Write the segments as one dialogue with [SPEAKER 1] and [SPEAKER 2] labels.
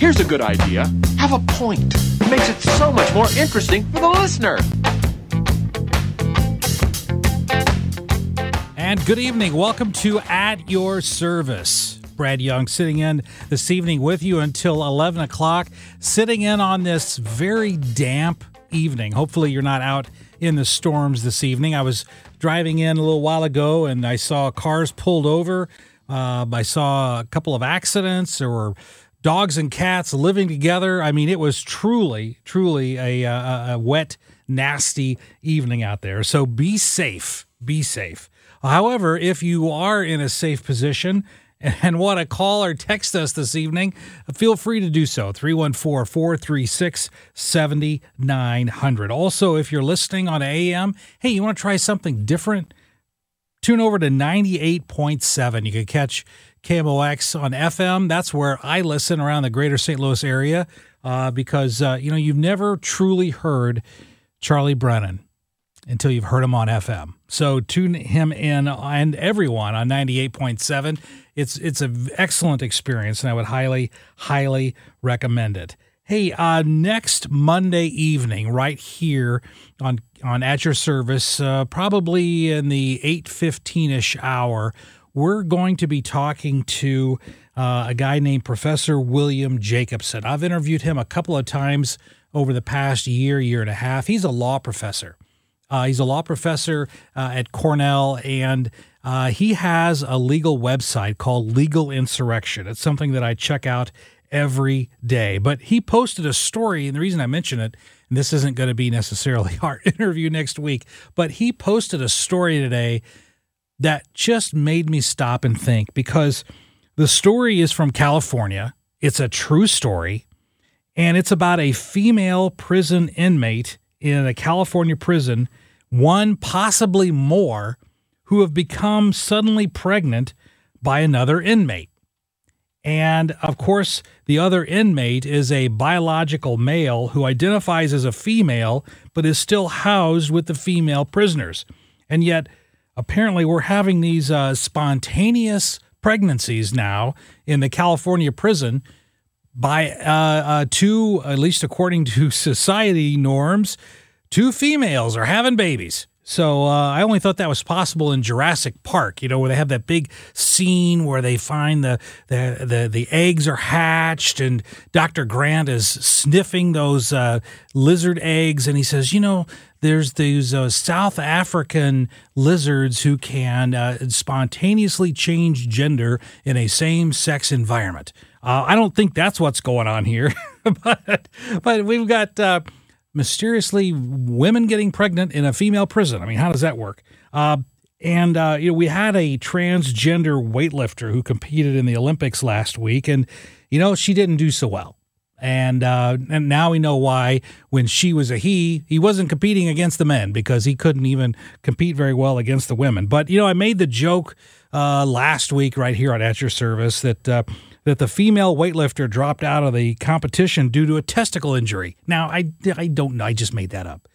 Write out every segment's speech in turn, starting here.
[SPEAKER 1] Here's a good idea. Have a point. It makes it so much more interesting for the listener.
[SPEAKER 2] And good evening. Welcome to At Your Service. Brad Young sitting in this evening with you until 11 o'clock, sitting in on this very damp evening. Hopefully, you're not out in the storms this evening. I was driving in a little while ago and I saw cars pulled over. Uh, I saw a couple of accidents. There were dogs and cats living together. I mean, it was truly, truly a, uh, a, a wet, nasty evening out there. So be safe. Be safe. However, if you are in a safe position and want to call or text us this evening, feel free to do so. 314 436 7900. Also, if you're listening on AM, hey, you want to try something different? Tune over to 98.7. You can catch KMOX on FM. That's where I listen around the greater St. Louis area uh, because, uh, you know, you've never truly heard Charlie Brennan until you've heard him on FM. So tune him in and everyone on 98.7. It's it's an excellent experience and I would highly highly recommend it. Hey, uh, next Monday evening, right here on on at your service, uh, probably in the eight fifteen ish hour, we're going to be talking to uh, a guy named Professor William Jacobson. I've interviewed him a couple of times over the past year, year and a half. He's a law professor. Uh, he's a law professor uh, at Cornell, and uh, he has a legal website called Legal Insurrection. It's something that I check out every day. But he posted a story, and the reason I mention it, and this isn't going to be necessarily our interview next week, but he posted a story today that just made me stop and think because the story is from California. It's a true story, and it's about a female prison inmate in a California prison, one possibly more, who have become suddenly pregnant by another inmate. And of course, the other inmate is a biological male who identifies as a female, but is still housed with the female prisoners. And yet, apparently, we're having these uh, spontaneous pregnancies now in the California prison by uh, uh, two, at least according to society norms, two females are having babies. So uh, I only thought that was possible in Jurassic Park, you know, where they have that big scene where they find the the the, the eggs are hatched, and Doctor Grant is sniffing those uh, lizard eggs, and he says, you know, there's these uh, South African lizards who can uh, spontaneously change gender in a same-sex environment. Uh, I don't think that's what's going on here, but but we've got uh, mysteriously women getting pregnant in a female prison. I mean, how does that work? Uh, and uh, you know, we had a transgender weightlifter who competed in the Olympics last week, and you know, she didn't do so well. And uh, and now we know why. When she was a he, he wasn't competing against the men because he couldn't even compete very well against the women. But you know, I made the joke uh, last week right here on At Your Service that uh, that the female weightlifter dropped out of the competition due to a testicle injury. Now, I, I don't know. I just made that up.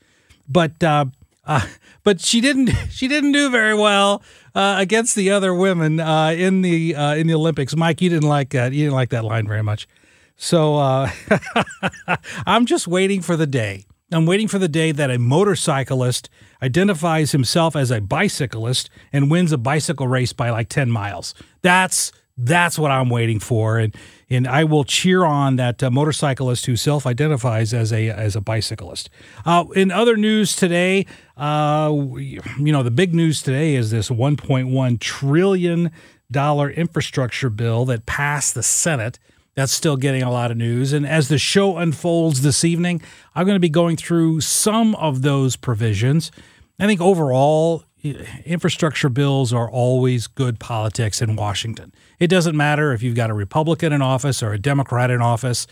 [SPEAKER 2] But uh, uh, but she didn't she didn't do very well uh, against the other women uh, in the uh, in the Olympics. Mike, you didn't like that. You didn't like that line very much. So uh, I'm just waiting for the day. I'm waiting for the day that a motorcyclist identifies himself as a bicyclist and wins a bicycle race by like 10 miles. That's that's what I'm waiting for, and and I will cheer on that uh, motorcyclist who self-identifies as a as a bicyclist. Uh, in other news today, uh, you know the big news today is this 1.1 trillion dollar infrastructure bill that passed the Senate. That's still getting a lot of news. And as the show unfolds this evening, I'm going to be going through some of those provisions. I think overall, infrastructure bills are always good politics in Washington. It doesn't matter if you've got a Republican in office or a Democrat in office.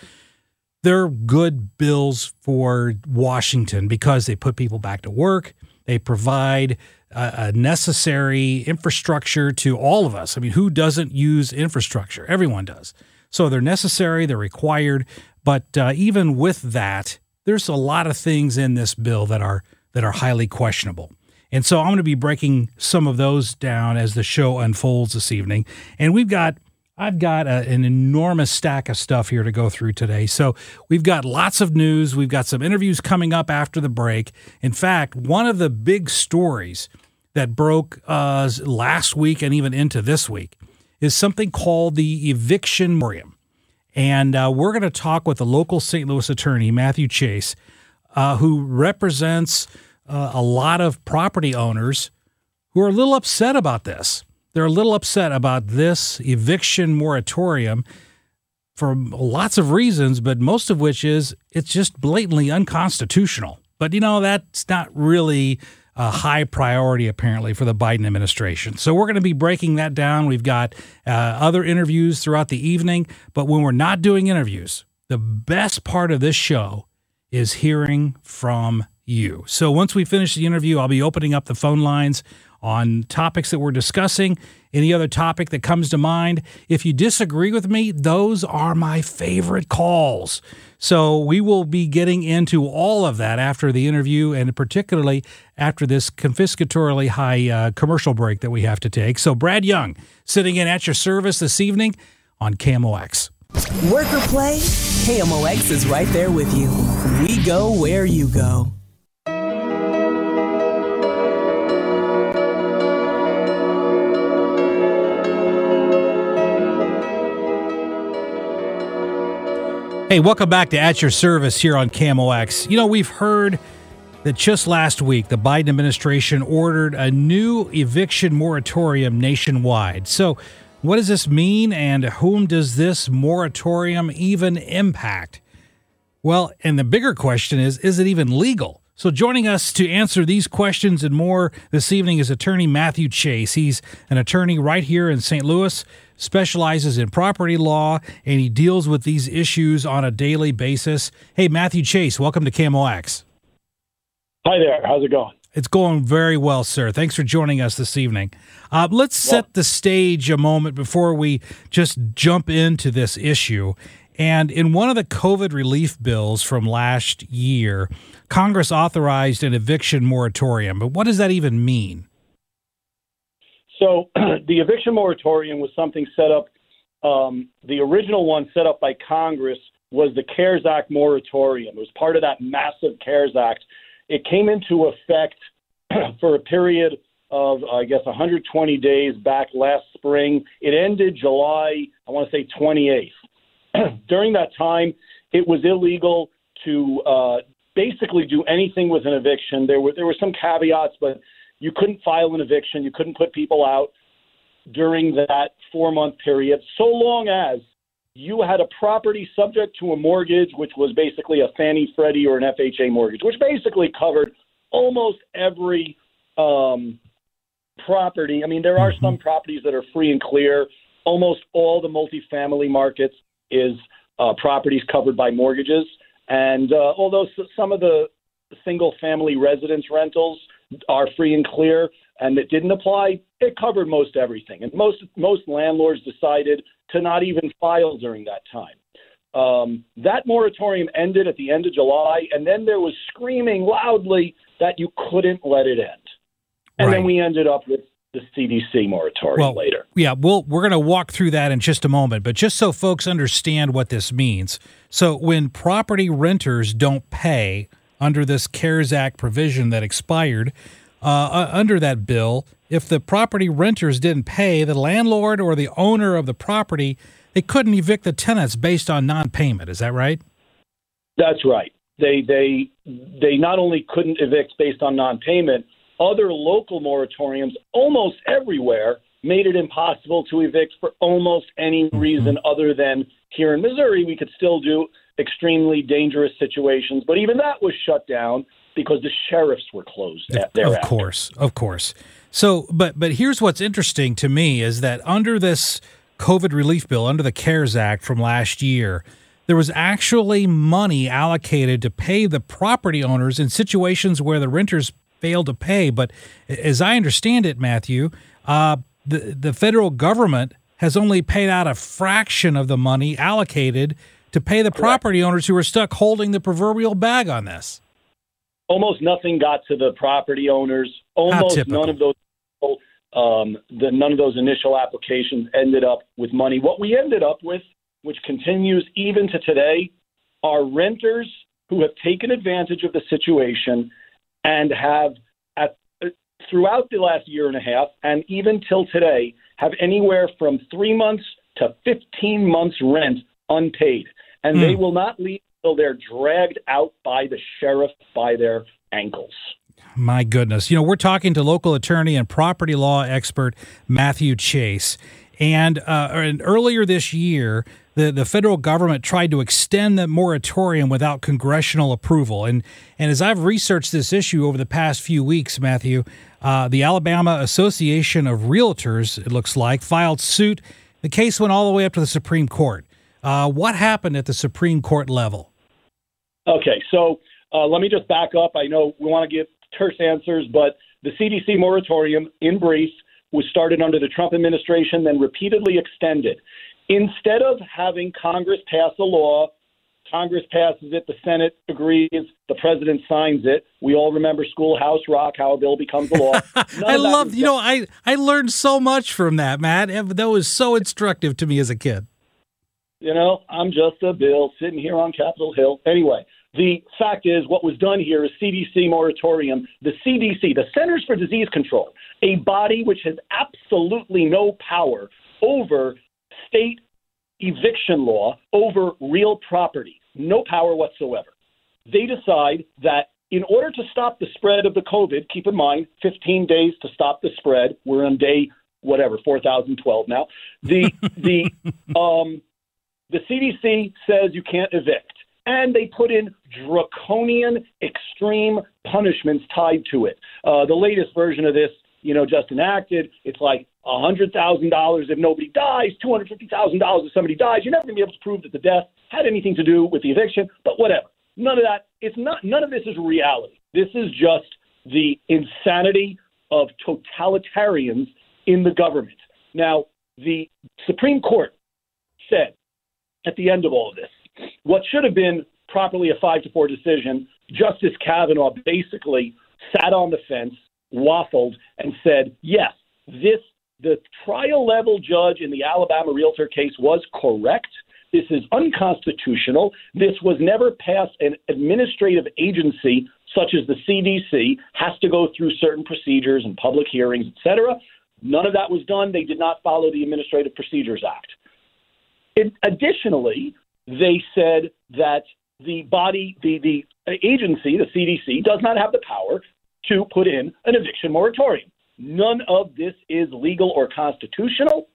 [SPEAKER 2] They're good bills for Washington because they put people back to work. They provide a, necessary infrastructure to all of us. I mean, who doesn't use infrastructure? Everyone does. So they're necessary, they're required. But uh, even with that, there's a lot of things in this bill that are that are highly questionable. And so I'm going to be breaking some of those down as the show unfolds this evening. And we've got, I've got a, an enormous stack of stuff here to go through today. So we've got lots of news. We've got some interviews coming up after the break. In fact, one of the big stories that broke uh, last week and even into this week is something called the eviction moratorium. And uh, we're going to talk with a local St. Louis attorney, Matthew Chase, uh, who represents uh, a lot of property owners who are a little upset about this. They're a little upset about this eviction moratorium for lots of reasons, but most of which is it's just blatantly unconstitutional. But you know, that's not really a high priority apparently for the Biden administration. So we're going to be breaking that down. We've got uh, other interviews throughout the evening, but when we're not doing interviews, the best part of this show is hearing from you. So once we finish the interview, I'll be opening up the phone lines on topics that we're discussing, any other topic that comes to mind. If you disagree with me, those are my favorite calls. So we will be getting into all of that after the interview and particularly after this confiscatorily high uh, commercial break that we have to take. So, Brad Young sitting in at your service this evening on KMOX.
[SPEAKER 3] Work or play, KMOX is right there with you. We go where you go.
[SPEAKER 2] Hey, welcome back to At Your Service here on KMOX. You know, we've heard that just last week the Biden administration ordered a new eviction moratorium nationwide. So, what does this mean and whom does this moratorium even impact? Well, and the bigger question is is it even legal? So, joining us to answer these questions and more this evening is attorney Matthew Chase. He's an attorney right here in St. Louis, specializes in property law, and he deals with these issues on a daily basis. Hey, Matthew Chase, welcome to KMOX.
[SPEAKER 4] Hi there. How's it going?
[SPEAKER 2] It's going very well, sir. Thanks for joining us this evening. Uh, let's set the stage a moment before we just jump into this issue. And in one of the COVID relief bills from last year, Congress authorized an eviction moratorium. But what does that even mean?
[SPEAKER 4] So, the eviction moratorium was something set up. Um, the original one set up by Congress was the CARES Act moratorium. It was part of that massive CARES Act. It came into effect for a period of, I guess, 120 days back last spring. It ended July, I want to say 28th. During that time, it was illegal to uh, basically do anything with an eviction. There were there were some caveats, but you couldn't file an eviction, you couldn't put people out during that four month period, so long as you had a property subject to a mortgage, which was basically a Fannie Freddie or an FHA mortgage, which basically covered almost every um, property. I mean, there are mm-hmm. some properties that are free and clear. Almost all the multifamily markets is uh, properties covered by mortgages. And uh, although some of the single family residence rentals are free and clear and it didn't apply, it covered most everything. And most most landlords decided to not even file during that time. Um, that moratorium ended at the end of July, and then there was screaming loudly that you couldn't let it end. And right. then we ended up with the CDC moratorium
[SPEAKER 2] well,
[SPEAKER 4] later.
[SPEAKER 2] Yeah, well, we're going to walk through that in just a moment, but just so folks understand what this means. So, when property renters don't pay under this CARES Act provision that expired, uh, uh, under that bill, if the property renters didn't pay, the landlord or the owner of the property, they couldn't evict the tenants based on non-payment. Is that right?
[SPEAKER 4] That's right. They they they not only couldn't evict based on non-payment, other local moratoriums almost everywhere made it impossible to evict for almost any mm-hmm. reason other than here in Missouri we could still do extremely dangerous situations, but even that was shut down because the sheriffs were closed. Of,
[SPEAKER 2] of course, of course. So, but but here's what's interesting to me is that under this COVID relief bill, under the CARES Act from last year, there was actually money allocated to pay the property owners in situations where the renters failed to pay. But as I understand it, Matthew, uh, the the federal government has only paid out a fraction of the money allocated to pay the Correct. property owners who are stuck holding the proverbial bag on this.
[SPEAKER 4] Almost nothing got to the property owners. Almost none of those Um, the, none of those initial applications ended up with money. What we ended up with, which continues even to today, are renters who have taken advantage of the situation and have, at, throughout the last year and a half, and even till today, have anywhere from three months to 15 months' rent unpaid. And mm. they hmm. will not leave until they're dragged out by the sheriff by their ankles.
[SPEAKER 2] My goodness. You know, we're talking to local attorney and property law expert Matthew Chase. And, uh, and earlier this year, the, the federal government tried to extend the moratorium without congressional approval. And, and as I've researched this issue over the past few weeks, Matthew, uh, the Alabama Association of Realtors, it looks like, filed suit. The case went all the way up to the Supreme Court. Uh, what happened at the Supreme Court level?
[SPEAKER 4] Okay, so uh, let me just back up. I know we want to give terse answers, but the CDC moratorium, in brief, was started under the Trump administration, then repeatedly extended. Instead of having Congress pass a law, Congress passes it, the Senate agrees, the president signs it. We all remember Schoolhouse Rock, how a bill becomes a law.
[SPEAKER 2] I love, you know, I, I learned so much from that, Matt. That was so instructive to me as a kid.
[SPEAKER 4] You know, I'm just a bill sitting here on Capitol Hill. Anyway, the fact is, what was done here is CDC moratorium. The CDC, the Centers for Disease Control, a body which has absolutely no power over state eviction law over real property, no power whatsoever. They decide that in order to stop the spread of the COVID, keep in mind, 15 days to stop the spread. We're on day whatever 4012 now. The the um, the CDC says you can't evict, and they put in draconian, extreme punishments tied to it. Uh, the latest version of this, you know, just enacted. It's like $100,000 if nobody dies, $250,000 if somebody dies. You're never going to be able to prove that the death had anything to do with the eviction, but whatever. None of that. It's not. None of this is reality. This is just the insanity of totalitarians in the government. Now, the Supreme Court said at the end of all of this, what should have been properly a five to four decision, Justice Kavanaugh basically sat on the fence, waffled, and said, yes, this the trial level judge in the Alabama realtor case was correct. This is unconstitutional. This was never passed. An administrative agency such as the CDC has to go through certain procedures and public hearings, et cetera. None of that was done. They did not follow the Administrative Procedures Act. It, additionally, they said that the body, the, the agency, the CDC, does not have the power to put in an eviction moratorium. None of this is legal or constitutional.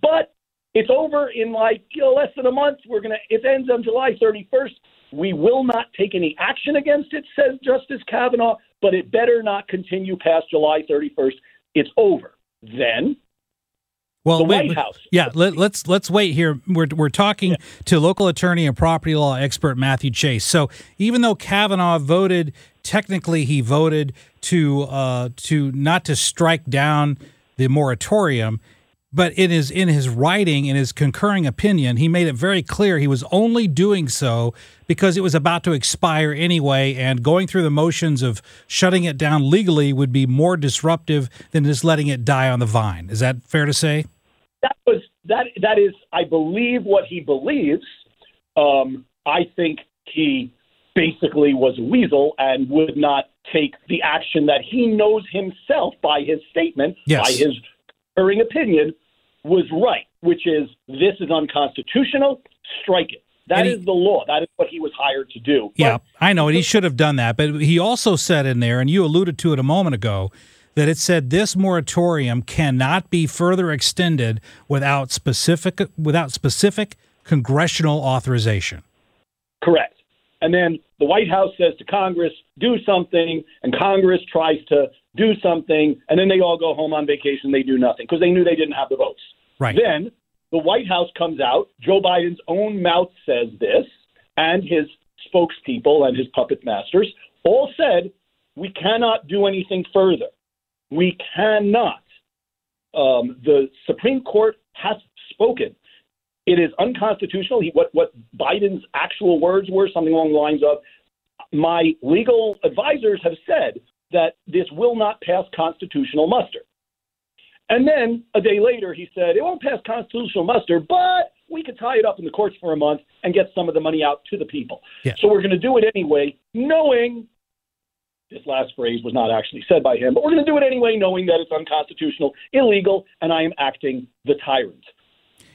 [SPEAKER 4] But it's over in like you know, less than a month. We're gonna. It ends on July 31st. We will not take any action against it, says Justice Kavanaugh. But it better not continue past July 31st. It's over. Then
[SPEAKER 2] well, the wait, White House. Yeah, let, us let's, let's wait here. We're we're talking yeah. to local attorney and property law expert Matthew Chase. So even though Kavanaugh voted, technically he voted to uh, to not to strike down the moratorium, but in his in his writing in his concurring opinion, he made it very clear he was only doing so because it was about to expire anyway, and going through the motions of shutting it down legally would be more disruptive than just letting it die on the vine. Is that fair to say?
[SPEAKER 4] That was that that is, I believe, what he believes. Um, I think he basically was a weasel and would not take the action that he knows himself by his statement, yes. by his concurring opinion, was right, which is this is unconstitutional, strike it. That he, is the law. That is what he was hired to do.
[SPEAKER 2] Yeah, but, I know, and he should have done that. But he also said in there, and you alluded to it a moment ago, that it said this moratorium cannot be further extended without specific without specific congressional authorization.
[SPEAKER 4] Correct. And then the White House says to Congress, do something, and Congress tries to do something, and then they all go home on vacation. They do nothing because they knew they didn't have the votes.
[SPEAKER 2] Right.
[SPEAKER 4] Then the White House comes out. Joe Biden's own mouth says this, and his spokespeople and his puppet masters all said, we cannot do anything further. We cannot. Um, the Supreme Court has spoken. It is unconstitutional. He, what, what Biden's actual words were, something along the lines of, my legal advisors have said that this will not pass constitutional muster. And then a day later, he said, it won't pass constitutional muster, but we could tie it up in the courts for a month and get some of the money out to the people.
[SPEAKER 2] Yeah.
[SPEAKER 4] So we're going to do it anyway, knowing this last phrase was not actually said by him, but we're going to do it anyway, knowing that it's unconstitutional, illegal, and I am acting the tyrant.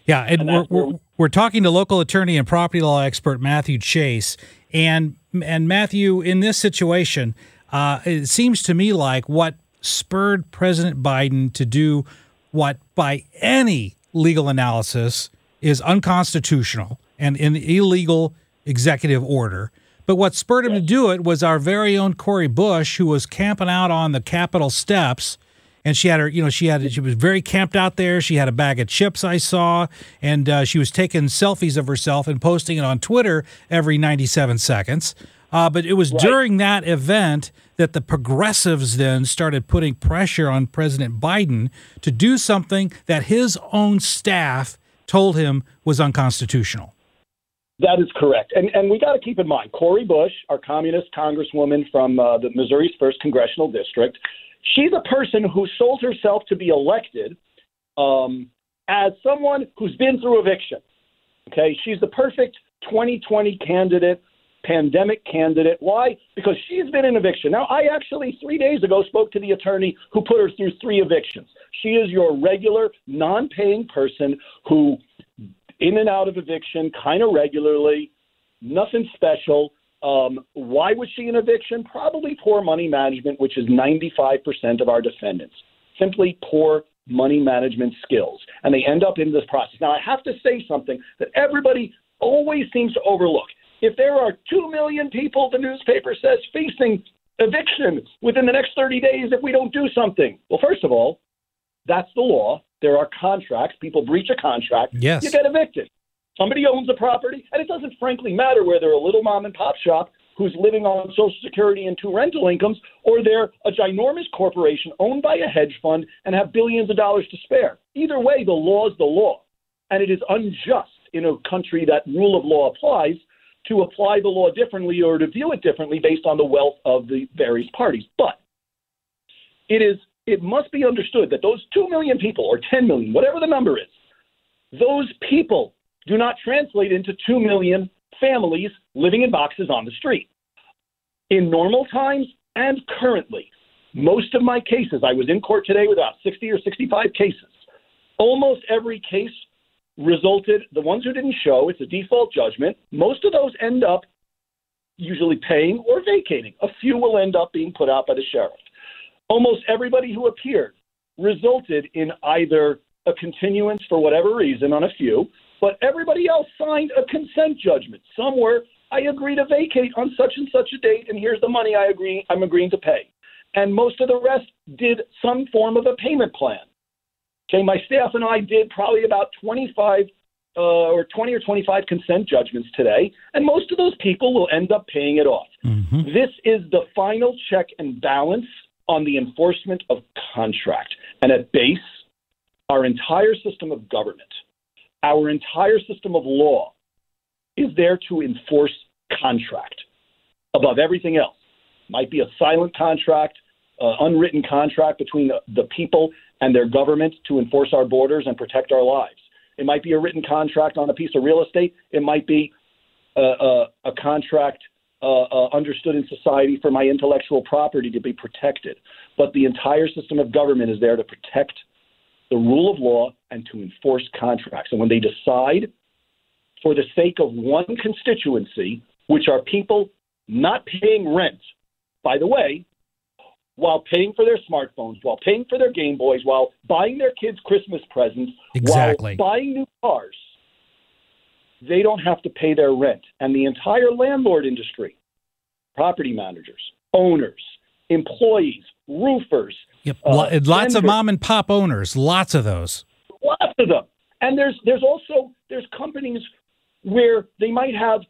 [SPEAKER 2] Yeah, and,
[SPEAKER 4] And
[SPEAKER 2] we're, we're, we're talking to local attorney and property law expert Matthew Chase, and and Matthew, in this situation, uh, it seems to me like what spurred President Biden to do what, by any legal analysis, is unconstitutional and an illegal executive order. But what spurred him to do it was our very own Cori Bush, who was camping out on the Capitol steps and she had her, you know, she had she was very camped out there. She had a bag of chips I saw, and uh, she was taking selfies of herself and posting it on Twitter every 97 seconds. Uh, but it was during that event that the progressives then started putting pressure on President Biden to do something that his own staff told him was unconstitutional.
[SPEAKER 4] That is correct. And, and we got to keep in mind, Cori Bush, our communist congresswoman from uh, the Missouri's 1st Congressional District, she's a person who sold herself to be elected um, as someone who's been through eviction. Okay, she's the perfect 2020 candidate, pandemic candidate. Why? Because she's been in eviction. Now, I actually three days ago spoke to the attorney who put her through three evictions. She is your regular, non-paying person who, in and out of eviction, kind of regularly, nothing special. Um, why was she in eviction? Probably poor money management, which is 95% of our defendants. Simply poor money management skills. And they end up in this process. Now, I have to say something that everybody always seems to overlook. If there are 2 million people, the newspaper says, facing eviction within the next 30 days if we don't do something, well, first of all, that's the law. There are contracts. People breach a contract.
[SPEAKER 2] Yes.
[SPEAKER 4] You get evicted. Somebody owns a property, and it doesn't frankly matter whether a little mom and pop shop who's living on Social Security and two rental incomes, or they're a ginormous corporation owned by a hedge fund and have billions of dollars to spare. Either way, the law is the law. And it is unjust in a country that rule of law applies to apply the law differently or to view it differently based on the wealth of the various parties. But it is it must be understood that those 2 million people or 10 million, whatever the number is, those people do not translate into 2 million families living in boxes on the street. In normal times and currently, most of my cases, I was in court today with about 60 or 65 cases. Almost every case resulted, the ones who didn't show, it's a default judgment. Most of those end up usually paying or vacating. A few will end up being put out by the sheriff. Almost everybody who appeared resulted in either a continuance for whatever reason on a few, but everybody else signed a consent judgment. Somewhere I agree to vacate on such and such a date, and here's the money I agree I'm agreeing to pay. And most of the rest did some form of a payment plan. Okay, my staff and I did probably about 25 uh, or 20 or 25 consent judgments today, and most of those people will end up paying it off. This is the final check and balance on the enforcement of contract. And at base, our entire system of government, our entire system of law is there to enforce contract above everything else. Might be a silent contract, uh, unwritten contract between the, the people and their government to enforce our borders and protect our lives. It might be a written contract on a piece of real estate. It might be a, a, a contract uh, uh, understood in society for my intellectual property to be protected. But the entire system of government is there to protect the rule of law and to enforce contracts. And when they decide, for the sake of one constituency, which are people not paying rent, by the way, while paying for their smartphones, while paying for their Game Boys, while buying their kids Christmas presents,
[SPEAKER 2] Exactly.
[SPEAKER 4] while buying new cars, they don't have to pay their rent. And the entire landlord industry, property managers, owners, employees, roofers,
[SPEAKER 2] Yep.
[SPEAKER 4] uh,
[SPEAKER 2] Lo- lots of mom and pop owners, lots of those.
[SPEAKER 4] lots of them. And there's there's also there's companies where they might have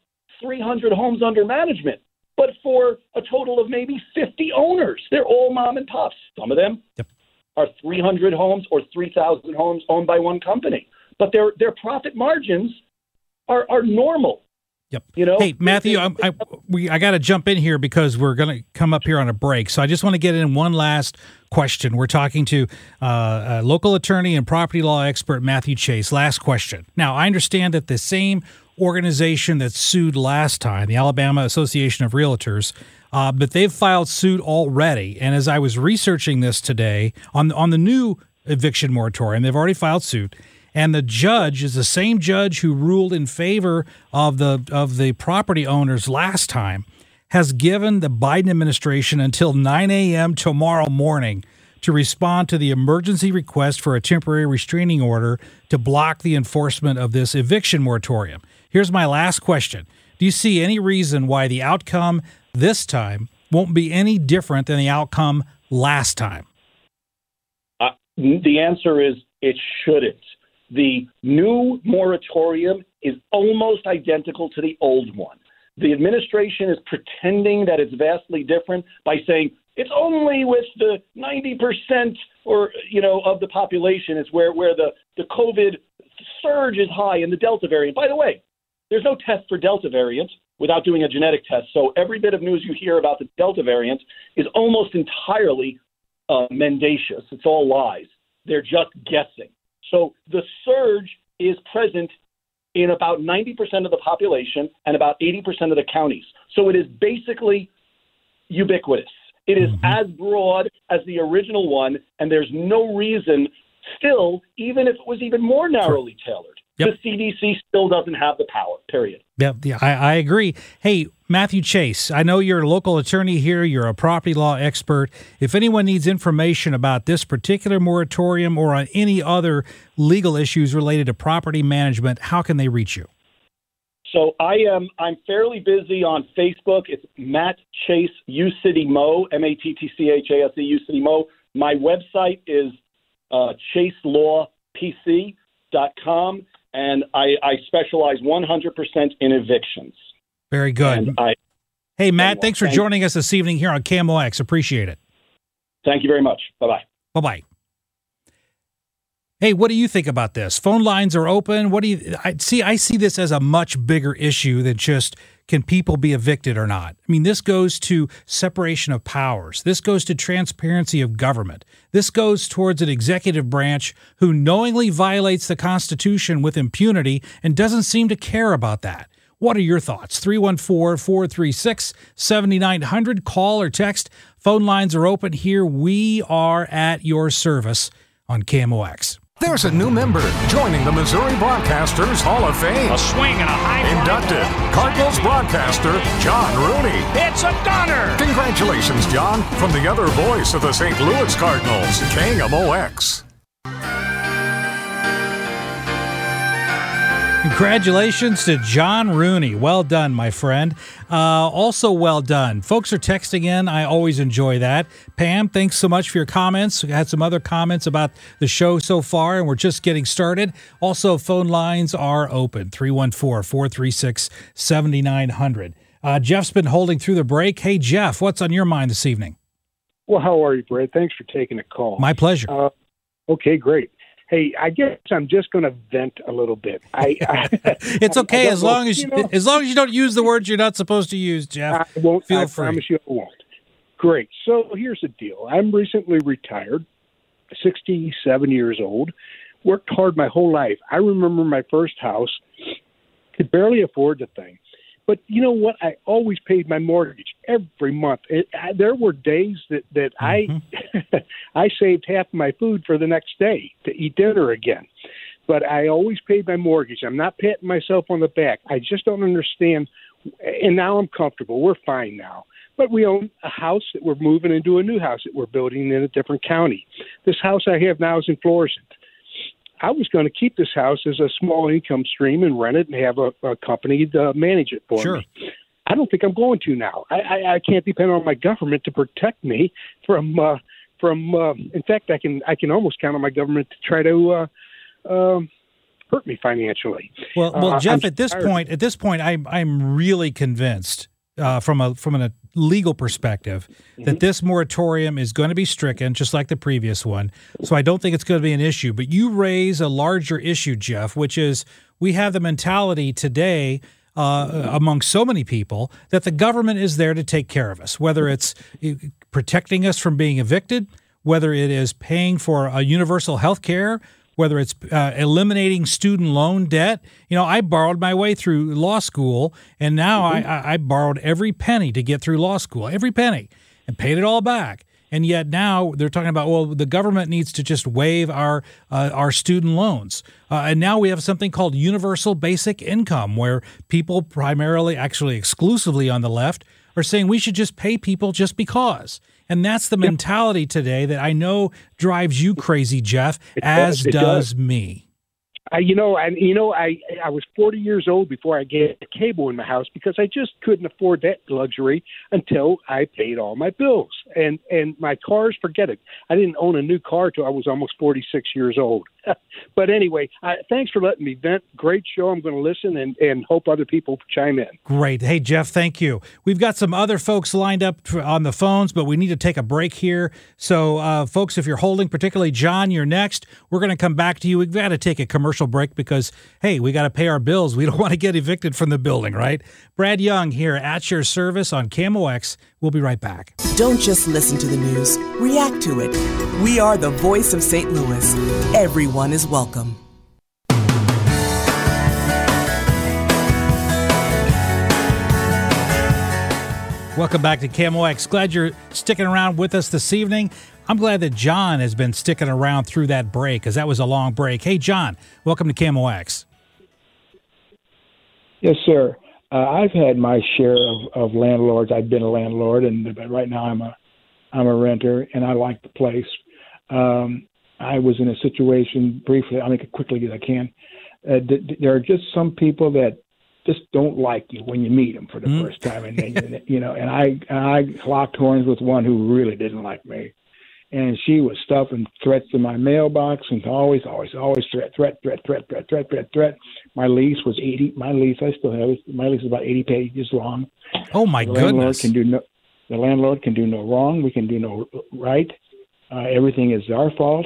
[SPEAKER 4] 300 homes under management, but for a total of maybe 50 owners, they're all mom and pops. Some of them
[SPEAKER 2] Yep.
[SPEAKER 4] are 300 homes or 3,000 homes owned by one company, but their their profit margins are are normal.
[SPEAKER 2] Yep.
[SPEAKER 4] You know,
[SPEAKER 2] hey Matthew, I, I, we I got to jump in here because we're going to come up here on a break. So I just want to get in one last question. We're talking to uh, local attorney and property law expert Matthew Chase. Last question. Now I understand that the same organization that sued last time, the Alabama Association of Realtors, uh, but they've filed suit already. And as I was researching this today on on the new eviction moratorium, they've already filed suit and the judge is the same judge who ruled in favor of the of the property owners last time has given the Biden administration until 9 a.m. tomorrow morning to respond to the emergency request for a temporary restraining order to block the enforcement of this eviction moratorium. Here's my last question. Do you see any reason why the outcome this time won't be any different than the outcome last time?
[SPEAKER 4] Uh, the answer is it shouldn't. The new moratorium is almost identical to the old one. The administration is pretending that it's vastly different by saying it's only with the 90% or you know of the population is where where the the COVID surge is high in the Delta variant. By the way, there's no test for Delta variant without doing a genetic test. So every bit of news you hear about the Delta variant is almost entirely uh, mendacious. It's all lies. They're just guessing. So the surge is present in about 90% of the population and about 80% of the counties. So it is basically ubiquitous. It is mm-hmm. as broad as the original one, and there's no reason still, even if it was even more narrowly tailored, Yep. The CDC still doesn't have the power, period.
[SPEAKER 2] Yep, yeah, I, I agree. Hey, Matthew Chase, I know you're a local attorney here, you're a property law expert. If anyone needs information about this particular moratorium or on any other legal issues related to property management, how can they reach you?
[SPEAKER 4] So I am I'm fairly busy on Facebook. It's Matt Chase U City Mo, M A T T C H A S E U City Mo. My website is uh, chaselawpc.com and I, I specialize 100% in evictions.
[SPEAKER 2] Very good. I, hey, Matt, thanks for joining us this evening here on KMOX. Appreciate it.
[SPEAKER 4] Thank you very much. Bye bye.
[SPEAKER 2] Bye bye. Hey, what do you think about this? Phone lines are open. What do you I see? I see this as a much bigger issue than just can people be evicted or not? I mean, this goes to separation of powers. This goes to transparency of government. This goes towards an executive branch who knowingly violates the Constitution with impunity and doesn't seem to care about that. What are your thoughts? 314 436 7900. Call or text. Phone lines are open here. We are at your service on KMOX.
[SPEAKER 5] There's a new member joining the Missouri Broadcasters Hall of Fame.
[SPEAKER 6] A swing and a high
[SPEAKER 5] Inducted Cardinals broadcaster John Rooney.
[SPEAKER 6] It's a gunner.
[SPEAKER 5] Congratulations, John, from the other voice of the St. Louis Cardinals, KMOX.
[SPEAKER 2] Congratulations to John Rooney. Well done, my friend. Uh, also, well done. Folks are texting in. I always enjoy that. Pam, thanks so much for your comments. We had some other comments about the show so far, and we're just getting started. Also, phone lines are open 314 436 7900. Uh, Jeff's been holding through the break. Hey, Jeff, what's on your mind this evening?
[SPEAKER 7] Well, how are you, Brad? Thanks for taking a call.
[SPEAKER 2] My pleasure. Uh,
[SPEAKER 7] okay, great. Hey, I guess I'm just going to vent a little bit. I, I
[SPEAKER 2] it's okay I, as long as you know, as long as you don't use the words you're not supposed to use, Jeff.
[SPEAKER 7] I won't.
[SPEAKER 2] Feel
[SPEAKER 7] I
[SPEAKER 2] free.
[SPEAKER 7] promise you, I won't. Great. So here's the deal. I'm recently retired, 67 years old. Worked hard my whole life. I remember my first house. Could barely afford the thing. But you know what? I always paid my mortgage every month. It, I, there were days that that mm-hmm. I I saved half of my food for the next day to eat dinner again. But I always paid my mortgage. I'm not patting myself on the back. I just don't understand. And now I'm comfortable. We're fine now. But we own a house that we're moving into a new house that we're building in a different county. This house I have now is in Florissant. I was going to keep this house as a small income stream and rent it and have a, a company to manage it for
[SPEAKER 2] sure.
[SPEAKER 7] me. I don't think I'm going to now. I, I, I can't depend on my government to protect me from uh, from. Uh, in fact, I can I can almost count on my government to try to uh, um, hurt me financially.
[SPEAKER 2] Well, well, uh, Jeff, at this tired. point, at this point, I'm I'm really convinced uh, from a from a legal perspective mm-hmm. that this moratorium is going to be stricken, just like the previous one. So I don't think it's going to be an issue. But you raise a larger issue, Jeff, which is we have the mentality today uh, among so many people that the government is there to take care of us, whether it's uh, protecting us from being evicted, whether it is paying for a universal health care, whether it's uh, eliminating student loan debt. You know, I borrowed my way through law school, and now mm-hmm. I, I borrowed every penny to get through law school, every penny, and paid it all back. And yet now they're talking about well, the government needs to just waive our uh, our student loans, uh, and now we have something called universal basic income, where people primarily, actually exclusively on the left, are saying we should just pay people just because. And that's the mentality today that I know drives you crazy, Jeff, as does, does me.
[SPEAKER 7] I, you know, and you know, I I was 40 years old before I get cable in my house because I just couldn't afford that luxury until I paid all my bills. And and my cars, forget it. I didn't own a new car till I was almost 46 years old. but anyway, I, thanks for letting me vent. Great show. I'm going to listen and and hope other people chime in.
[SPEAKER 2] Great. Hey Jeff, thank you. We've got some other folks lined up on the phones, but we need to take a break here. So, uh, folks, if you're holding, particularly John, you're next. We're going to come back to you. We've got to take a commercial break because, hey, we got to pay our bills. We don't want to get evicted from the building, right? Brad Young here at your service on KMOX. We'll be right back.
[SPEAKER 3] Don't just listen to the news, react to it. We are the voice of St. Louis. Everyone is welcome.
[SPEAKER 2] Welcome back to KMOX. Glad you're sticking around with us this evening. I'm glad that John has been sticking around through that break because that was a long break. Hey, John, welcome to KMOX.
[SPEAKER 8] Yes, sir. Uh, I've had my share of, of landlords. I've been a landlord, and but right now I'm a I'm a renter, and I like the place. Um, I was in a situation briefly. I'll make it quickly as I can. Uh, th- there are just some people that just don't like you when you meet them for the mm-hmm. first time, and then, you know. And I and I locked horns with one who really didn't like me and she was stuffing threats in my mailbox and always, always, always threat, threat, threat, threat, threat, threat, threat, threat. My lease was eighty. My lease, I still have it. My lease is about eighty pages long.
[SPEAKER 2] Oh my
[SPEAKER 8] the
[SPEAKER 2] goodness!
[SPEAKER 8] Landlord can do no. The landlord can do no wrong. We can do no right. Uh, everything is our fault,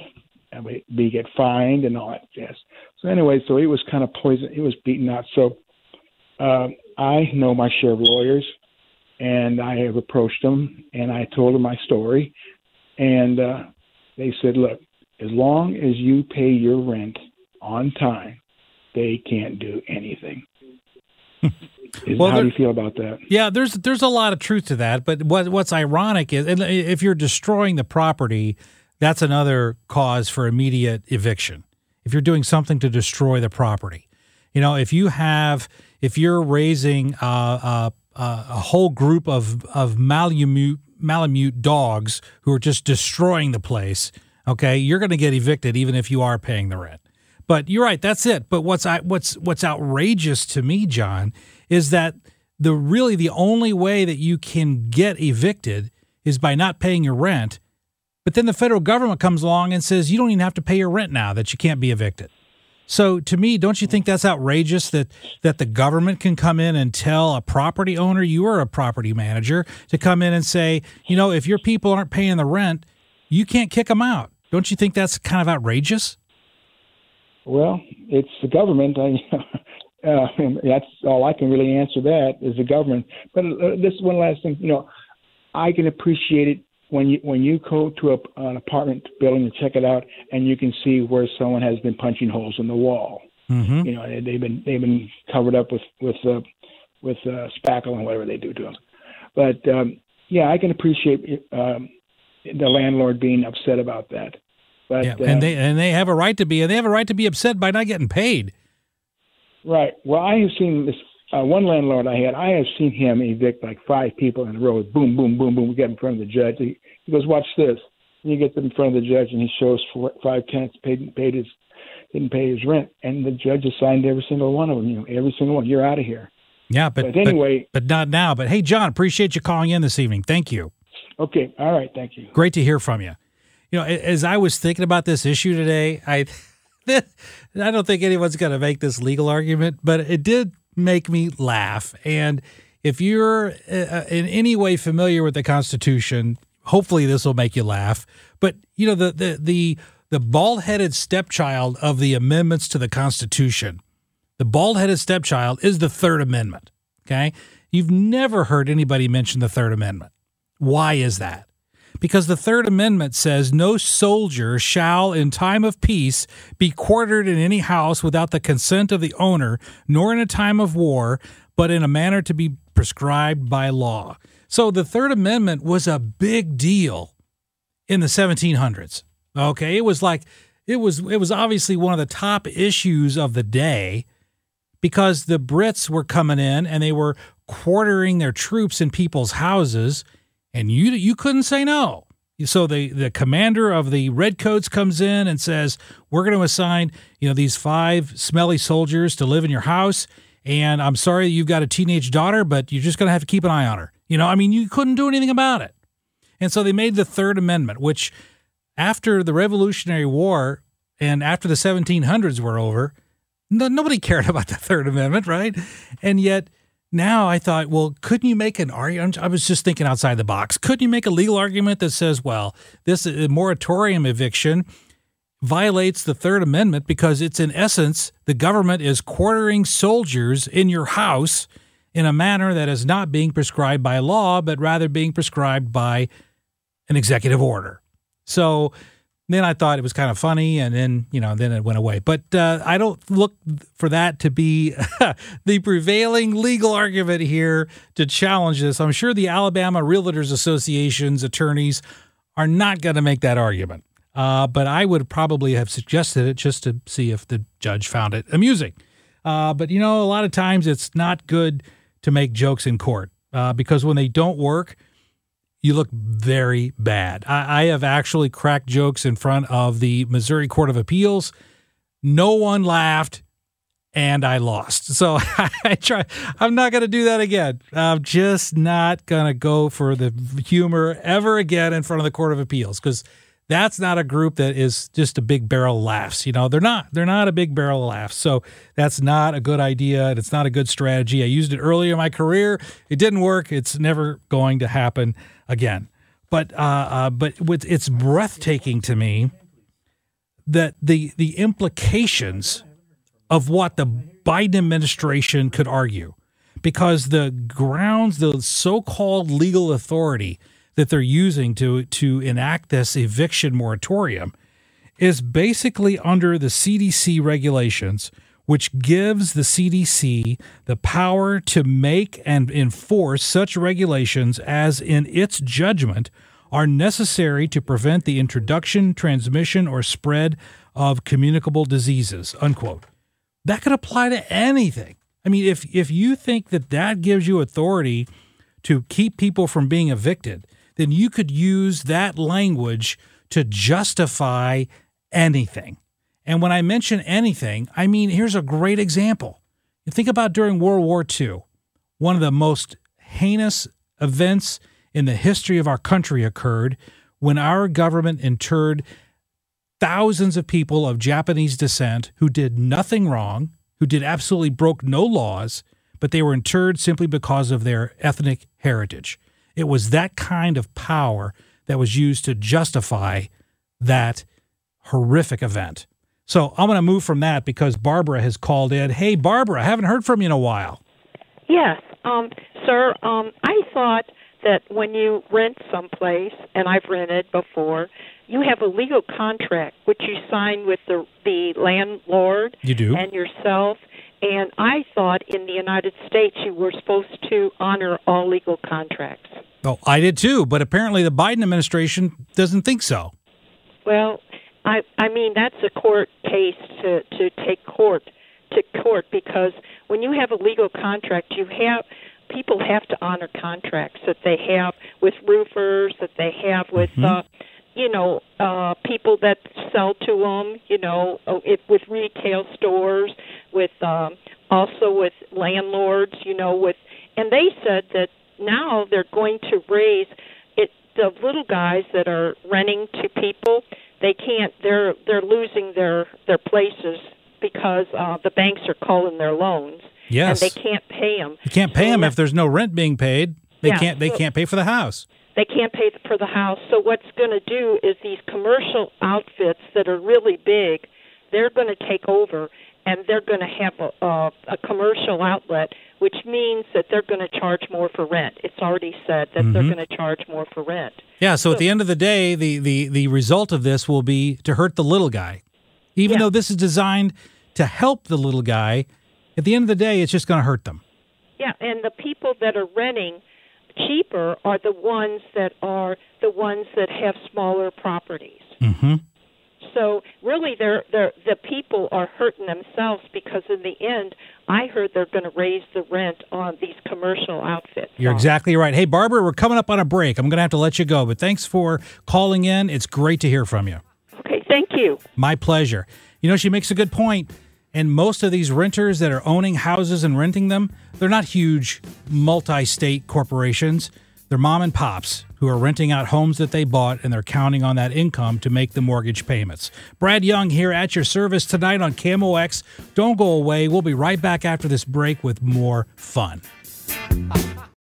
[SPEAKER 8] and we, we get fined and all that jazz. So anyway, so it was kind of poison. It was beaten out. So uh, I know my share of lawyers, and I have approached them, and I told them my story and uh, they said, look, as long as you pay your rent on time, they can't do anything. well, how there, do you feel about that?
[SPEAKER 2] Yeah, there's there's a lot of truth to that. But what what's ironic is, if you're destroying the property, that's another cause for immediate eviction. If you're doing something to destroy the property, you know, if you have if you're raising uh, uh, uh, a whole group of of malamute Malamute dogs who are just destroying the place, okay, you're going to get evicted even if you are paying the rent. But you're right, that's it. But what's what's what's outrageous to me, John, is that the really the only way that you can get evicted is by not paying your rent. But then the federal government comes along and says you don't even have to pay your rent now that you can't be evicted. So to me, don't you think that's outrageous that that the government can come in and tell a property owner, you are a property manager, to come in and say, you know, if your people aren't paying the rent, you can't kick them out. Don't you think that's kind of outrageous?
[SPEAKER 8] Well, it's the government. I, uh, that's all I can really answer. That is the government. But uh, this one last thing, you know, I can appreciate it when you when you go to a, an apartment building and check it out, and you can see where someone has been punching holes in the wall. Mm-hmm. You know, they've been they've been covered up with with uh, with uh, spackle and whatever they do to them. But um, yeah, I can appreciate um, the landlord being upset about that. But,
[SPEAKER 2] yeah, and uh, they and they have a right to be, and they have a right to be upset by not getting paid.
[SPEAKER 8] Right. Well, I have seen this uh, one landlord I had, I have seen him evict like five people in a row. Boom, boom, boom, boom. We get in front of the judge. He, he goes, "Watch this." And he gets in front of the judge and he shows four, five tenants paid paid his didn't pay his rent, and the judge assigned every single one of them. You know, every single one. You're out of here.
[SPEAKER 2] Yeah, but,
[SPEAKER 8] but anyway,
[SPEAKER 2] but, but not now. But hey, John, appreciate you calling in this evening. Thank you.
[SPEAKER 8] Okay. All right. Thank you.
[SPEAKER 2] Great to hear from you. You know, as I was thinking about this issue today, I I don't think anyone's going to make this legal argument, but it did make me laugh. And if you're uh, uh, in any way familiar with the Constitution, hopefully this will make you laugh. But you know the the the the bald-headed stepchild of the amendments to the Constitution, the bald headed stepchild is the Third Amendment. Okay. You've never heard anybody mention the Third Amendment. Why is that? Because the Third Amendment says no soldier shall, in time of peace, be quartered in any house without the consent of the owner, nor in a time of war, but in a manner to be prescribed by law. So the Third Amendment was a big deal in the 1700s. Okay, it was like it was it was obviously one of the top issues of the day because the Brits were coming in and they were quartering their troops in people's houses and you you couldn't say no. So the the commander of the redcoats comes in and says, "We're going to assign, you know, these five smelly soldiers to live in your house and I'm sorry you've got a teenage daughter, but you're just going to have to keep an eye on her." You know, I mean, you couldn't do anything about it. And so they made the Third Amendment, which after the Revolutionary War and after the 1700s were over, no, nobody cared about the Third Amendment, right? And yet now I thought, well, couldn't you make an argument? I was just thinking outside the box. Couldn't you make a legal argument that says, well, this uh, moratorium eviction violates the Third Amendment because it's in essence the government is quartering soldiers in your house in a manner that is not being prescribed by law, but rather being prescribed by an executive order. So then I thought it was kind of funny, and then you know, then it went away. But uh, I don't look for that to be the prevailing legal argument here to challenge this. I'm sure the Alabama Realtors Association's attorneys are not going to make that argument. Uh, but I would probably have suggested it just to see if the judge found it amusing. Uh, but you know, a lot of times it's not good to make jokes in court uh, because when they don't work, you look very bad. I, I, have actually cracked jokes in front of the Missouri Court of Appeals. No one laughed, and I lost. So I try. I'm not going to do that again. I'm just not going to go for the humor ever again in front of the Court of Appeals because that's not a group that is just a big barrel of laughs. You know, they're not. They're not a big barrel of laughs. So that's not a good idea, and it's not a good strategy. I used it earlier in my career. It didn't work. It's never going to happen again. But uh, uh, but it's breathtaking to me that the the implications of what the Biden administration could argue, because the grounds, the so-called legal authority that they're using to to enact this eviction moratorium is basically under the CDC regulations which gives the CDC the power to make and enforce such regulations as, in its judgment, are necessary to prevent the introduction, transmission, or spread of communicable diseases. Unquote. That could apply to anything. I mean, if if you think that that gives you authority to keep people from being evicted, then you could use that language to justify anything. And when I mention anything, I mean, here's a great example. You think about during World War II, one of the most heinous events in the history of our country occurred when our government interred thousands of people of Japanese descent who did nothing wrong, who did absolutely broke no laws, but they were interred simply because of their ethnic heritage. It was that kind of power that was used to justify that horrific event. So I'm going to move from that because Barbara has called in. Hey, Barbara, I haven't heard from you in a while.
[SPEAKER 9] Yes, um, sir. Um, I thought that when you rent someplace, and I've rented before, you have a legal contract which you sign with the the landlord.
[SPEAKER 2] You do,
[SPEAKER 9] and yourself. And I thought in the United States you were supposed to honor all legal contracts.
[SPEAKER 2] Oh, I did too, but apparently the Biden administration doesn't think so.
[SPEAKER 9] Well, I I mean that's a court case to to take court to court because when you have a legal contract, you have people have to honor contracts that they have with roofers, that they have with mm-hmm. uh you know uh people that sell to them, you know, uh, if with retail stores, with um also with landlords, you know, with and they said that now they're going to raise it the little guys that are renting to people they can't they're they're losing their their places because uh the banks are calling their loans.
[SPEAKER 2] Yes.
[SPEAKER 9] and they can't pay them
[SPEAKER 2] you can't pay so them if there's no rent being paid. They yeah, can't they so can't pay for the house.
[SPEAKER 9] They can't pay for the house. So what's going to do is these commercial outfits that are really big they're going to take over and they're going to have a, a, a commercial outlet, which means that they're going to charge more for rent. It's already said that they're
[SPEAKER 2] Mhm.
[SPEAKER 9] going to charge more for rent.
[SPEAKER 2] Yeah, so, at the end of the day, the, the, the result of this will be to hurt the little guy. Even
[SPEAKER 9] Yeah.
[SPEAKER 2] though this is designed to help the little guy, at the end of the day, it's just going to hurt them.
[SPEAKER 9] Yeah, and the people that are renting cheaper are the ones that are the ones that have smaller properties.
[SPEAKER 2] Mm-hmm.
[SPEAKER 9] So really, they're, they're the people are hurting themselves because in the end, I heard they're going to raise the rent on these commercial outfits.
[SPEAKER 2] You're exactly right. Hey, Barbara, we're coming up on a break. I'm going to have to let you go, but thanks for calling in. It's great to hear from you.
[SPEAKER 9] Okay, thank you.
[SPEAKER 2] My pleasure. You know, she makes a good point. And most of these renters that are owning houses and renting them, they're not huge multi state corporations. They're mom and pops who are renting out homes that they bought and they're counting on that income to make the mortgage payments. Brad Young here at your service tonight on KMOX. Don't go away. We'll be right back after this break with more fun.